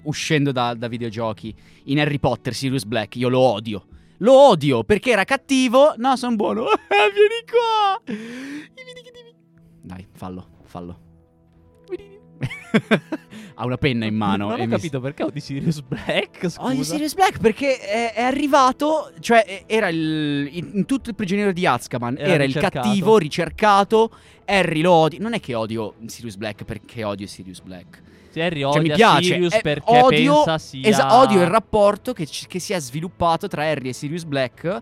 uscendo da, da videogiochi, in Harry Potter, Sirius Black, io lo odio. Lo odio perché era cattivo. No, sono buono. Vieni qua. Dai, fallo, fallo. ha una penna in mano. Non ho mi- capito perché ho di Sirius Black. Scusa. Odio Sirius Black perché è, è arrivato, cioè era il, in, tutto il prigioniero di Azkaban, Era era, il cattivo, ricercato, Harry lo odio, non è che odio Sirius Black perché odio Sirius Black, Sì, Harry cioè mi odia piace, Sirius eh, perché odio, pensa sia... esa- odio il rapporto che, che si è sviluppato tra Harry e Sirius Black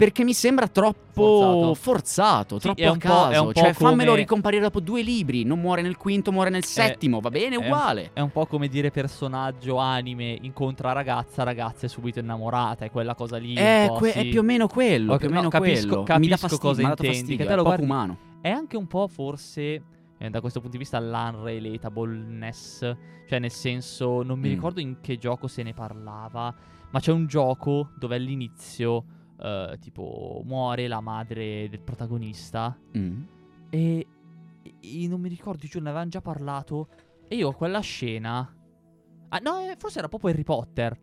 perché mi sembra troppo Forzato. forzato, Sì, troppo è a caso, è cioè fammelo come- ricomparire dopo due libri, non muore nel quinto, muore nel settimo, va bene, è un- uguale. È un po' come dire personaggio anime incontra ragazza, ragazza è subito innamorata, è quella cosa lì. Eh, po', que- sì. è più o meno quello, Ok, più o no, meno capisco- quello. mi capisco dà fastidio, cosa mi intendi, fastidio, è poco umano. È anche un po' forse, eh, da questo punto di vista, l'unrelatableness. Cioè, nel senso, non mi Mm. ricordo in che gioco se ne parlava, ma c'è un gioco dove all'inizio, eh, tipo, muore la madre del protagonista. Mm. E, e non mi ricordo, giuro, ne avevamo già parlato. E io quella scena. Ah, no, eh, forse era proprio Harry Potter.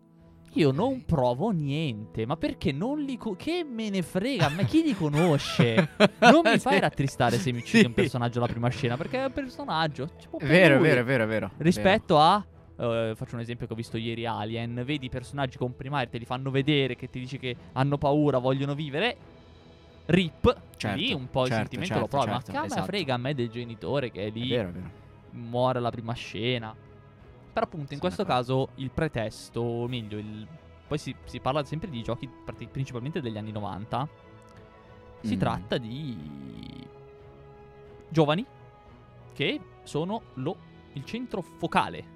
Io non provo niente, ma perché non li co- Che me ne frega, ma chi li conosce? Non mi fai rattristare se mi uccidi un Sì. personaggio alla prima scena, perché è un personaggio. vero, vero, vero, vero. Rispetto a. eh, faccio un esempio che ho visto ieri Alien. Vedi i personaggi comprimari, te li fanno vedere, che ti dici che hanno paura, vogliono vivere. Rip, Certo, lì un po' il certo, sentimento certo, lo provi. certo, ma che me esatto. frega a me del genitore che è È lì, vero, è vero. muore alla prima scena. Però appunto in Sono questo caso il pretesto, o meglio, il... poi si, si parla sempre di giochi principalmente degli anni 90. Si Mm. tratta di giovani che sono lo- il centro focale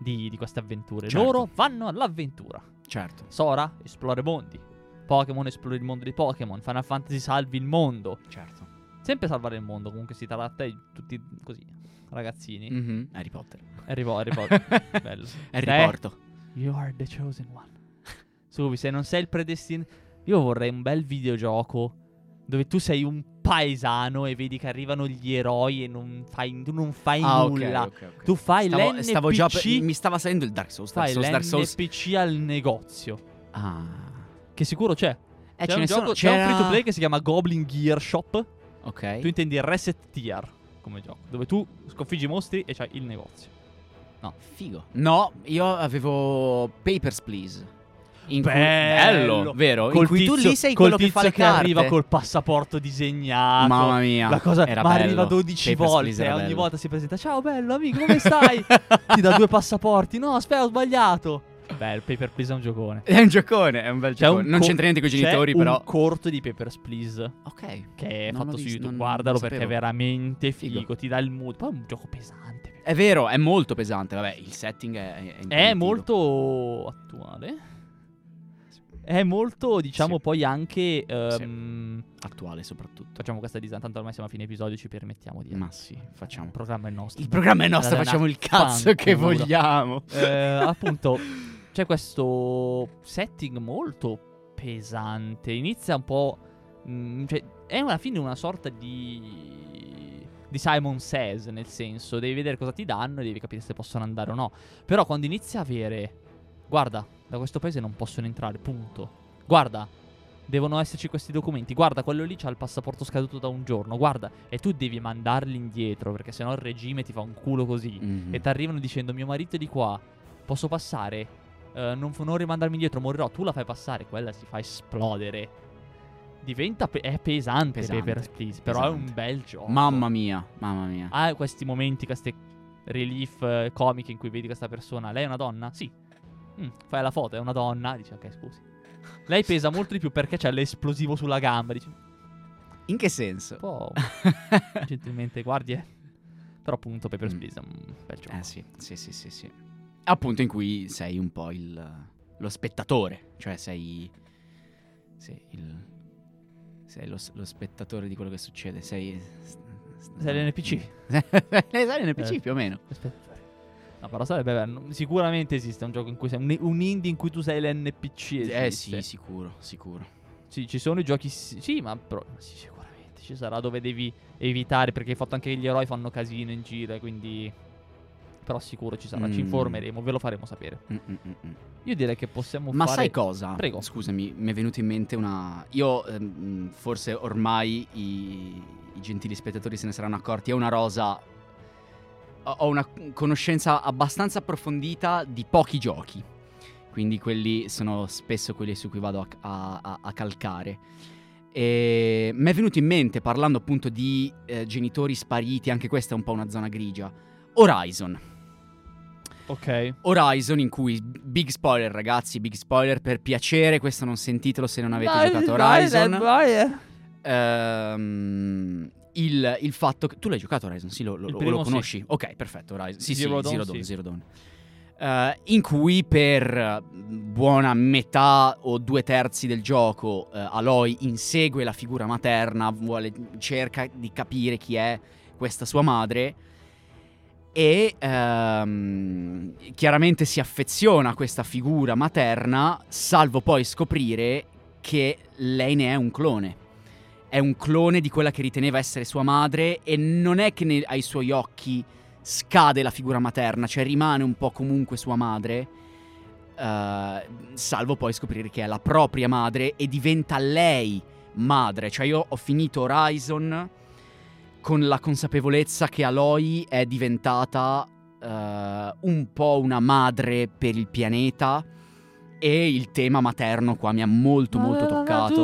di, di queste avventure. Certo. Loro vanno all'avventura. Certo, Sora esplora mondi. Pokémon esplora il mondo di Pokémon. Final Fantasy salvi il mondo. certo. Sempre salvare il mondo, comunque si tratta di tutti così, ragazzini. Mhm, Harry Potter. Harry, Po- Harry Potter, bello. Harry Eh, Porto. You are the chosen one. Subi, se non sei il predestinato... Io vorrei un bel videogioco dove tu sei un paesano e vedi che arrivano gli eroi e non fai, tu non fai Ah, nulla. ok, ok. Tu fai Stavo, l'NPC, stavo già per- mi stava salendo il Dark Souls, Dark fai Souls, Dark Souls. l'NPC al negozio. Ah. Che sicuro c'è. Eh, c'è, ce un gioco, sono, c'è un free to play che si chiama Goblin Gear Shop. Ok. Tu intendi Reset Tier come gioco, dove tu sconfiggi i mostri e c'hai il negozio. Figo. No, io avevo Papers, Please. In cui- Bello. vero? Col in cui tu tizio- lì sei col quello che fa le che carte. arriva col passaporto disegnato. Mamma mia. La cosa, era ma bello. arriva 12 Papers, volte ogni bello. volta si presenta. Ciao bello amico, come stai? Ti dà due passaporti. No, aspetta, ho sbagliato. Beh, il Paper Please è un giocone. È un giocone, è un bel C'è giocone. un non co- c'entra niente con i c'è genitori, un però. corto di Papers Please Ok. che è Non fatto su visto, YouTube. non- Guardalo non perché è veramente figo. Figo. Ti dà il mood. Poi è un gioco pesante. È vero, è molto pesante. Vabbè, il setting è. È, È molto attuale. È molto, diciamo, Sì. poi anche. ehm, attuale, soprattutto. Facciamo questa design, tanto ormai siamo a fine episodio, ci permettiamo di... Ma sì, facciamo. Il programma è nostro. Il programma è nostro, facciamo il cazzo che vogliamo. Eh, appunto, c'è questo setting molto pesante. Inizia un po'... mm, cioè, è alla fine una sorta di... Di Simon Says, nel senso, devi vedere cosa ti danno e devi capire se possono andare o no. Però quando inizi a avere... Guarda, da questo paese non possono entrare, punto. Guarda, devono esserci questi documenti. Guarda, quello lì c'ha il passaporto scaduto da un giorno. Guarda, e tu devi mandarli indietro perché sennò il regime ti fa un culo così. Mhm. E ti arrivano dicendo: Mio marito è di qua, posso passare? Eh, non, non rimandarmi indietro, morirò. Tu la fai passare, quella si fa esplodere. Diventa pe- è pesante, Pesante, Papers, Please, però è un pesante. bel gioco. Mamma mia, mamma mia. Ha questi momenti, queste relief eh, comiche in cui vedi questa persona. Lei è una donna? Sì. Mm, fai la foto, è una donna. Dici, ok, scusi. Lei pesa molto di più perché c'è l'esplosivo sulla gamba. Dici, In che senso? po' gentilmente, guardi, eh. Però appunto Papers, Mm. Please è un bel gioco. Eh sì, sì, sì, sì, sì. Appunto in cui sei un po' il, lo spettatore, cioè sei... Sei il... Sei lo, lo spettatore di quello che succede, sei... Sei l'NPC. sei l'NPC Eh. più o meno. Aspetta. No, però sarebbe bello. Sicuramente esiste un gioco in cui sei un, un indie in cui tu sei l'NPC. Eh esiste. sì, sicuro, sicuro. Sì, ci sono i giochi. Sì, ma però. Sì, sicuramente. Ci sarà dove devi evitare. Perché hai fatto anche che gli eroi fanno casino in giro. Quindi. Però sicuro ci sarà. Ci Mm. informeremo. Ve lo faremo sapere. Mm, mm, mm, mm. Io direi che possiamo Ma fare. sai cosa? Prego. Scusami, mi è venuto in mente una. Io, ehm, forse ormai i, i gentili spettatori se ne saranno accorti. È una rosa. Ho una conoscenza abbastanza approfondita di pochi giochi. Quindi quelli sono spesso quelli su cui vado a, a- a- calcare. E mi è venuto in mente, parlando appunto di eh, genitori spariti, anche questa è un po' una zona grigia. Horizon. Ok. Horizon in cui big spoiler ragazzi, big spoiler per piacere, questo non sentitelo se non avete giocato Horizon. Ehm, il, il fatto che tu l'hai giocato Horizon, sì, lo, lo- lo primo sì. conosci? Ok, perfetto, Horizon. Sì, Zero sì, Dawn, Zero Dawn. Eh, in cui per eh, buona metà o due terzi del gioco eh, Aloy insegue la figura materna, vuole- cerca di capire chi è questa sua madre e ehm, chiaramente si affeziona a questa figura materna, salvo poi scoprire che lei ne è un clone. È un clone di quella che riteneva essere sua madre e non è che ne- ai suoi occhi scade la figura materna, cioè rimane un po' comunque sua madre, eh, salvo poi scoprire che è la propria madre e diventa lei madre. Cioè io ho finito Horizon con la consapevolezza che Aloy è diventata eh, un po' una madre per il pianeta e il tema materno qua mi ha molto molto toccato.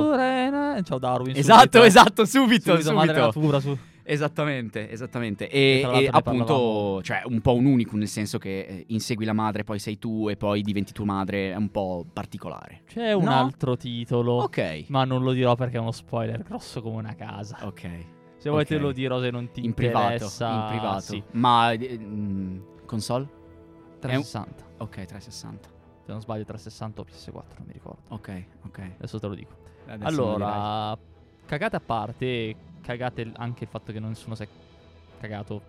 Ciao Darwin. Esatto, subito. esatto, subito, Subito, subito. natura, su. Esattamente, esattamente. E E, e appunto, cioè, un po' un unicum, nel senso che eh, insegui la madre, poi sei tu e poi diventi tua madre, è un po' particolare. C'è un No? altro titolo. Ok. Ma non lo dirò perché è uno spoiler grosso come una casa. Ok. Se vuoi te ok. lo dirò se non ti In privato, interessa. in privato. Sì, Ma eh, console? 360. Ok, 360. Se non sbaglio 360 o PS4, non mi ricordo. Ok, ok. Adesso te lo dico. Adesso allora, cagate a parte, cagate anche il fatto che nessuno si è cagato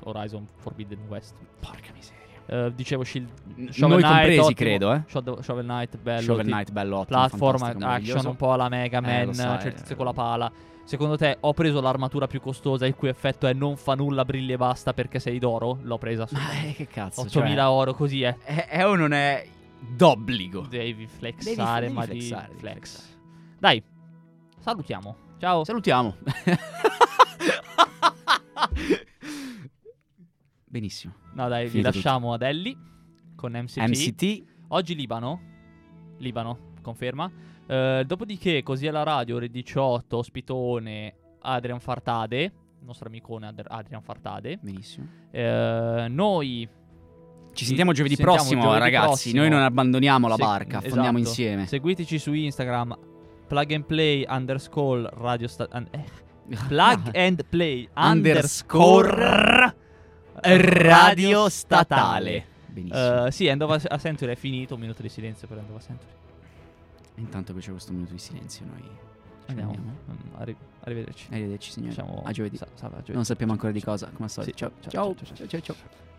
Horizon Forbidden West. Porca miseria. Eh, dicevo Shield Shovel Noi Knight, compresi, ottimo. credo, eh. Shovel, Shovel Knight bello. Shovel ti- Knight, bello, ottimo, Platform, action un po' alla Mega Eh, Man, so, c'è il eh. tizio con la pala. Secondo te ho preso l'armatura più costosa il cui effetto è non fa nulla, brilla e basta perché sei d'oro? L'ho presa su Ma eh, che cazzo, 8000 oro, così è. cioè, è, è o non è d'obbligo? Devi flexare, devi ma flexare, di devi flex. flexare. Dai, salutiamo. Ciao. Salutiamo. Benissimo. No, dai, vi Finito lasciamo ad Ellie con MCT. MCT. Oggi Libano. Libano, conferma. Eh, dopodiché, così alla radio, ore 18, ospitone Adrian Fartade, il nostro amicone Ad- Adrian Fartade. Benissimo. Eh, noi Ci sentiamo giovedì sentiamo prossimo, giovedì ragazzi. prossimo. Noi non abbandoniamo la Se- barca, esatto. insieme. Seguiteci su Instagram plug and play underscore radio sta- an- eh, plug and play Underscore Radio statale. Benissimo. Eh, sì, End of a Century è finito. Un minuto di silenzio per End of a Century. Intanto che c'è questo minuto di silenzio, noi Andiamo. andiamo. Mm, arri- arrivederci. Arrivederci, signori. Facciamo A giovedì. sa- salve, a giovedì. Non sappiamo ancora di cosa. Come al solito. Sì, ciao, ciao, ciao, ciao, ciao. ciao.